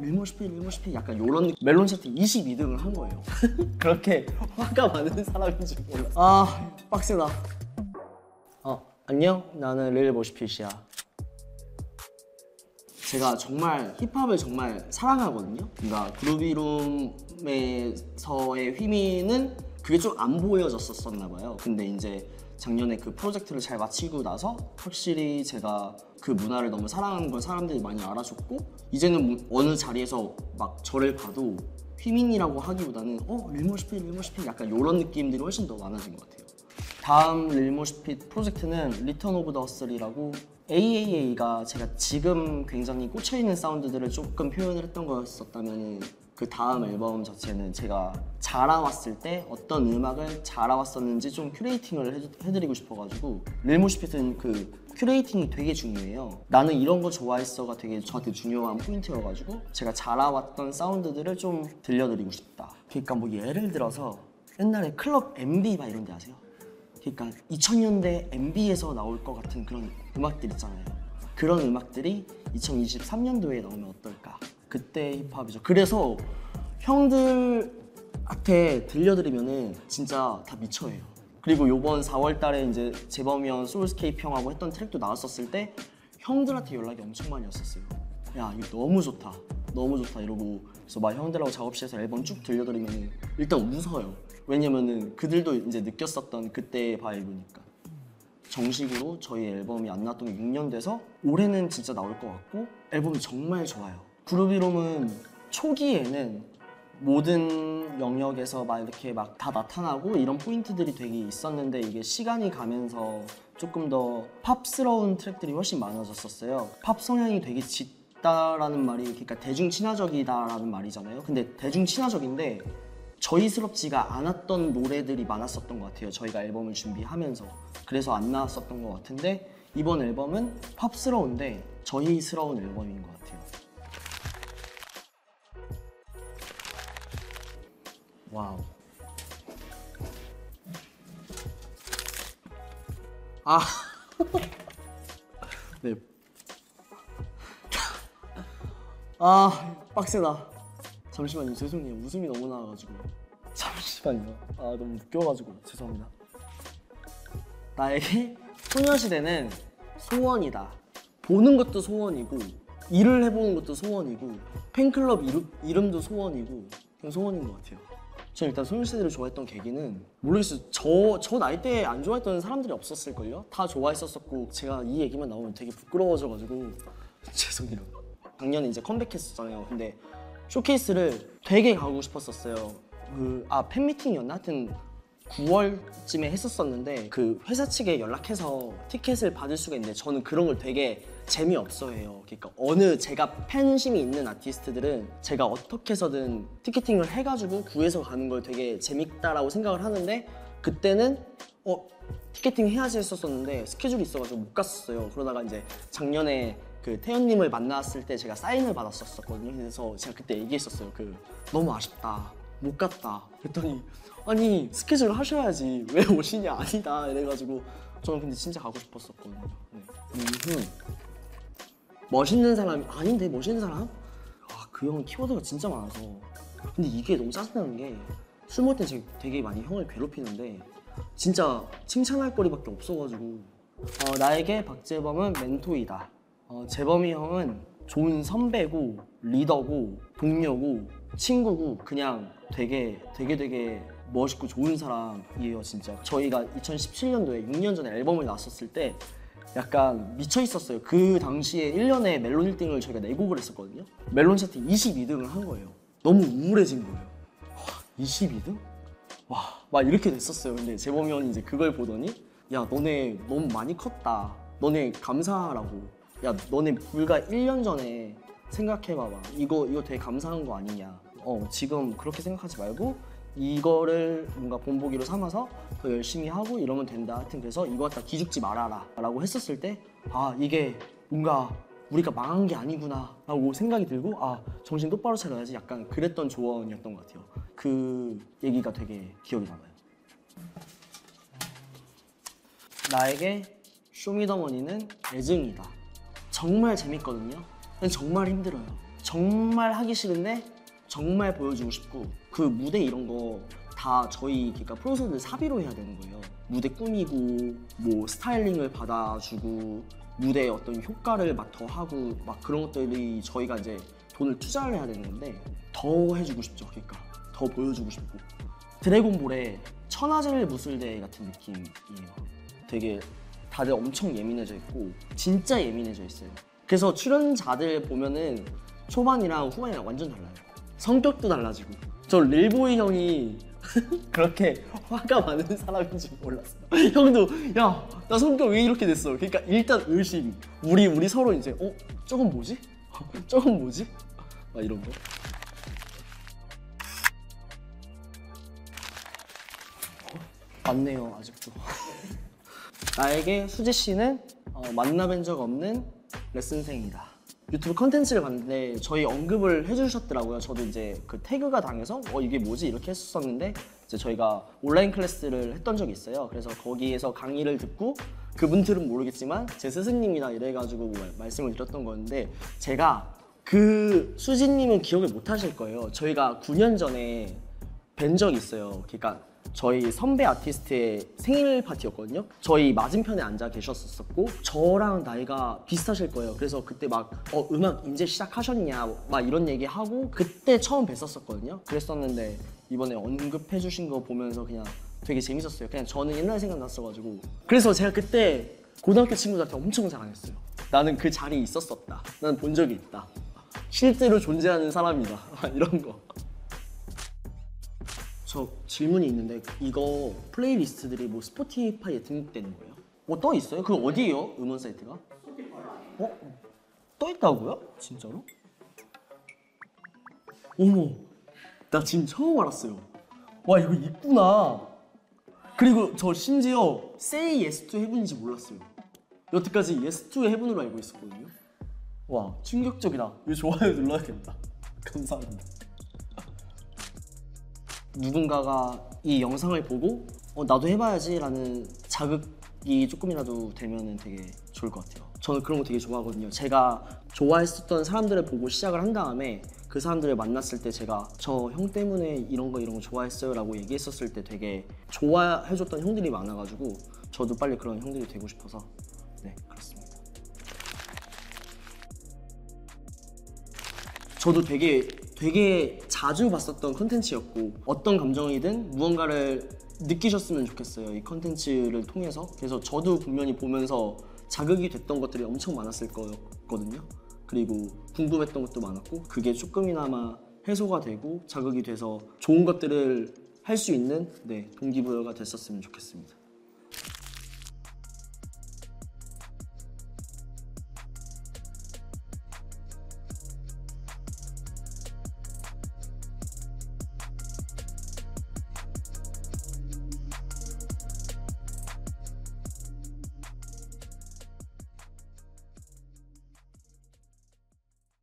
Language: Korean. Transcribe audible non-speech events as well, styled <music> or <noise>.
릴모시피 릴모시피 약간 요런 느낌. 멜론 차트 22등을 한 거예요 <laughs> 그렇게 화가 많은 사람인 줄 몰라 아 빡세다 어 안녕 나는 릴모시피시야 제가 정말 힙합을 정말 사랑하거든요. 그러니까 그루비룸에서의 휘미는 그게 좀 안 보여졌었었나 봐요. 근데 이제 작년에 그 프로젝트를 잘 마치고 나서 확실히 제가 그 문화를 너무 사랑하는 걸 사람들이 많이 알아줬고 이제는 뭐 어느 자리에서 막 저를 봐도 휘민이라고 하기보다는 어 Lil Moshpit Lil Moshpit 약간 이런 느낌들이 훨씬 더 많아진 것 같아요. 다음 Lil Moshpit 프로젝트는 Return of the 썰이라고 AAA가 제가 지금 굉장히 꽂혀있는 사운드들을 조금 표현을 했던 거였었다면 그 다음 앨범 자체는 제가 자라왔을 때 어떤 음악을 자라왔었는지 좀 curating을 해주- 해드 리고 싶어가지고 Lil Moshpit은 그 curating이 되게 중요해요 나는 이런 거 좋아했어가 되게 저한테 중요한 포인트여가지고 제가 자라왔던 사운드들을 좀 들려드리고 싶다 그러니까 뭐 예를 들어서 옛날에 클럽 NB 막 이런 데 아세요? 그러니까 2000년대 NB에서 나올 것 같은 그런 음악들 있잖아요. 그런 음악들이 2023년도에 나오면 어떨까? 그때 힙합이죠. 그래서 형들한테 들려드리면은 진짜 다 미쳐해요. 그리고 요번 4월 달에 이제 재범이 형, 소울스케이프 형하고 했던 트랙도 나왔었을 때 형들한테 연락이 엄청 많이 왔었어요. 야 이거 너무 좋다, 너무 좋다 이러고 그래서 막 형들하고 작업실에서 앨범 쭉 들려드리면 일단 웃어요. 왜냐면은 그들도 이제 느꼈었던 그때의 바이브니까. 정식으로 저희 앨범이 안 나왔던 게 6년 돼서 올해는 진짜 나올 것 같고 앨범이 정말 좋아요. 그루비롬은 초기에는 모든 영역에서 막 이렇게 막 다 나타나고 이런 포인트들이 되게 있었는데 이게 시간이 가면서 조금 더 팝스러운 트랙들이 훨씬 많아졌었어요. 팝 성향이 되게 짙다라는 말이 그러니까 대중 친화적이다라는 말이잖아요. 근데 대중 친화적인데 저희스럽지가 않았던 노래들이 많았었던 것 같아요. 저희가 앨범을 준비하면서 그래서 안 나왔었던 것 같은데 이번 앨범은 팝스러운데 저희스러운 앨범인 것 같아요. 와우. 아. <laughs> 네. 아, 빡세다. 잠시만요. 죄송해요. 웃음이 너무 나와가지고. 잠시만요. 아, 너무 웃겨가지고. 죄송합니다. 나에게 소녀시대는 소원이다. 보는 것도 소원이고, 일을 해보는 것도 소원이고, 팬클럽 이름, 이름도 소원이고, 그냥 소원인 것 같아요. 저는 일단 소녀시대를 좋아했던 계기는 모르겠어요. 저, 저 나이 때에 안 좋아했던 사람들이 없었을걸요? 다 좋아했었었고 제가 이 얘기만 나오면 되게 부끄러워져가지고 <laughs> 죄송해요. 작년에 이제 컴백했었잖아요. 근데 쇼케이스를 되게 가고 싶었었어요. 그, 아, 팬미팅이었나? 하여튼 9월쯤에 했었었는데 그 회사 측에 연락해서 티켓을 받을 수가 있는데 저는 그런 걸 되게 재미없어해요. 그러니까 어느 제가 팬심이 있는 아티스트들은 제가 어떻게 해서든 티켓팅을 해가지고 구해서 가는 걸 되게 재밌다라고 생각을 하는데 그때는 어 티켓팅 해야지 했었었는데 스케줄이 있어가지고 못 갔었어요. 그러다가 이제 작년에 그 태연님을 만났을 때 제가 사인을 받았었거든요. 그래서 제가 그때 얘기했었어요. 그 너무 아쉽다. 못 갔다. 그랬더니 아니 스케줄 하셔야지 왜 오시냐 아니다 이래가지고 저는 근데 진짜 가고 싶었었거든요. 네. 음흠. 멋있는 사람이 아닌데 멋있는 사람? 아그 형은 키워드가 진짜 많아서 근데 이게 너무 짜증나는 게 술 먹을 때 제가 되게 많이 형을 괴롭히는데 진짜 칭찬할 거리밖에 없어가지고 어, 나에게 박재범은 멘토이다 어, 재범이 형은 좋은 선배고 리더고 동료고 친구고 그냥 되게 되게 되게 멋있고 좋은 사람이에요 진짜 저희가 2017년도에 6년 전에 앨범을 놨었을 때 약간 미쳐 있었어요. 그 당시에 1년에 멜론 1등을 저희가 4곡을 했었거든요. 멜론 차트 22등을 한 거예요. 너무 우울해진 거예요. 와, 22등? 와, 막 이렇게 됐었어요. 근데 재범이 형이 이제 그걸 보더니 야, 너네 너무 많이 컸다. 너네 감사하라고. 야, 너네 불과 1년 전에 생각해봐봐. 이거, 이거 되게 감사한 거 아니냐. 어, 지금 그렇게 생각하지 말고 이거를 뭔가 본보기로 삼아서 더 열심히 하고 이러면 된다. 하여튼 그래서 이거 갖다 기죽지 말아라. 라고 했었을 때, 아, 이게 뭔가 우리가 망한 게 아니구나. 라고 생각이 들고, 아, 정신 똑바로 차려야지. 약간 그랬던 조언이었던 것 같아요. 그 얘기가 되게 기억이 남아요. 나에게 쇼미더머니는 애증이다. 정말 재밌거든요. 정말 힘들어요. 정말 하기 싫은데 정말 보여주고 싶고 그 무대 이런 거 다 저희 그러니까 프로선들 사비로 해야 되는 거예요. 무대 꾸미고 뭐 스타일링을 받아주고 무대의 어떤 효과를 막 더 하고 막 그런 것들이 저희가 이제 돈을 투자를 해야 되는 건데 더 해주고 싶죠. 그러니까 더 보여주고 싶고 드래곤볼의 천하제일 무술대 같은 느낌이에요. 되게 다들 엄청 예민해져 있고 진짜 예민해져 있어요. 그래서 출연자들 보면은 초반이랑 후반이랑 완전 달라요. 성격도 달라지고. 저 릴보이 형이 <laughs> 그렇게 화가 많은 사람인 줄 몰랐어요. <laughs> 형도 야 나 성격 왜 이렇게 됐어? 그러니까 일단 의심. 우리 우리 서로 이제 어 저건 뭐지? <laughs> 저건 뭐지? 막 이런 거. 맞네요 아직도. 나에게 수지 씨는 어, 만나뵌 적 없는 레슨생이다. 유튜브 컨텐츠를 봤는데 저희 언급을 해주셨더라고요. 저도 이제 그 태그가 당해서 어 이게 뭐지 이렇게 했었는데 이제 저희가 온라인 클래스를 했던 적이 있어요. 그래서 거기에서 강의를 듣고 그분들은 모르겠지만 제 스승님이다 이래가지고 말- 말씀을 드렸던 건데 제가 그 수진님은 기억을 못 하실 거예요. 저희가 9년 전에 뵌 적이 있어요. 그러니까 저희 선배 아티스트의 생일 파티였거든요. 저희 맞은편에 앉아 계셨었고 저랑 나이가 비슷하실 거예요. 그래서 그때 막 어, 음악 이제 시작하셨냐 막 이런 얘기 하고 그때 처음 뵀었었거든요. 그랬었는데 이번에 언급해 주신 거 보면서 그냥 되게 재밌었어요. 그냥 저는 옛날 생각났어가지고 그래서 제가 그때 고등학교 친구들한테 엄청 자랑했어요. 나는 그 자리에 있었었다. 나는 본 적이 있다. 실제로 존재하는 사람이다. <laughs> 이런 거. 저 질문이 있는데 이거 playlist들이 뭐 스포티파이에 등록되는 거예요? 뭐 떠 있어요? 그거 어디예요? 음원 사이트가? 어? 떠 있다고요? 진짜로? 어머, 나 지금 처음 알았어요. 와 이거 있구나. 그리고 저 심지어 Say Yes to Heaven인지 몰랐어요. 여태까지 Yes to Heaven으로 알고 있었거든요. 와 충격적이다. 이거 좋아요 눌러야겠다. <laughs> 감사합니다. 누군가가 이 영상을 보고 어, 나도 해봐야지라는 자극이 조금이라도 되면 되게 좋을 것 같아요. 저는 그런 거 되게 좋아하거든요. 제가 좋아했었던 사람들을 보고 시작을 한 다음에 그 사람들을 만났을 때 제가 저 형 때문에 이런 거 이런 거 좋아했어요 라고 얘기했었을 때 되게 좋아해줬던 형들이 많아가지고 저도 빨리 그런 형들이 되고 싶어서 네 그렇습니다. 저도 되게 되게 자주 봤었던 컨텐츠였고 어떤 감정이든 무언가를 느끼셨으면 좋겠어요 이 컨텐츠를 통해서. 그래서 저도 분명히 보면서 자극이 됐던 것들이 엄청 많았을 거거든요. 그리고 궁금했던 것도 많았고 그게 조금이나마 해소가 되고 자극이 돼서 좋은 것들을 할 수 있는 네, 동기부여가 됐었으면 좋겠습니다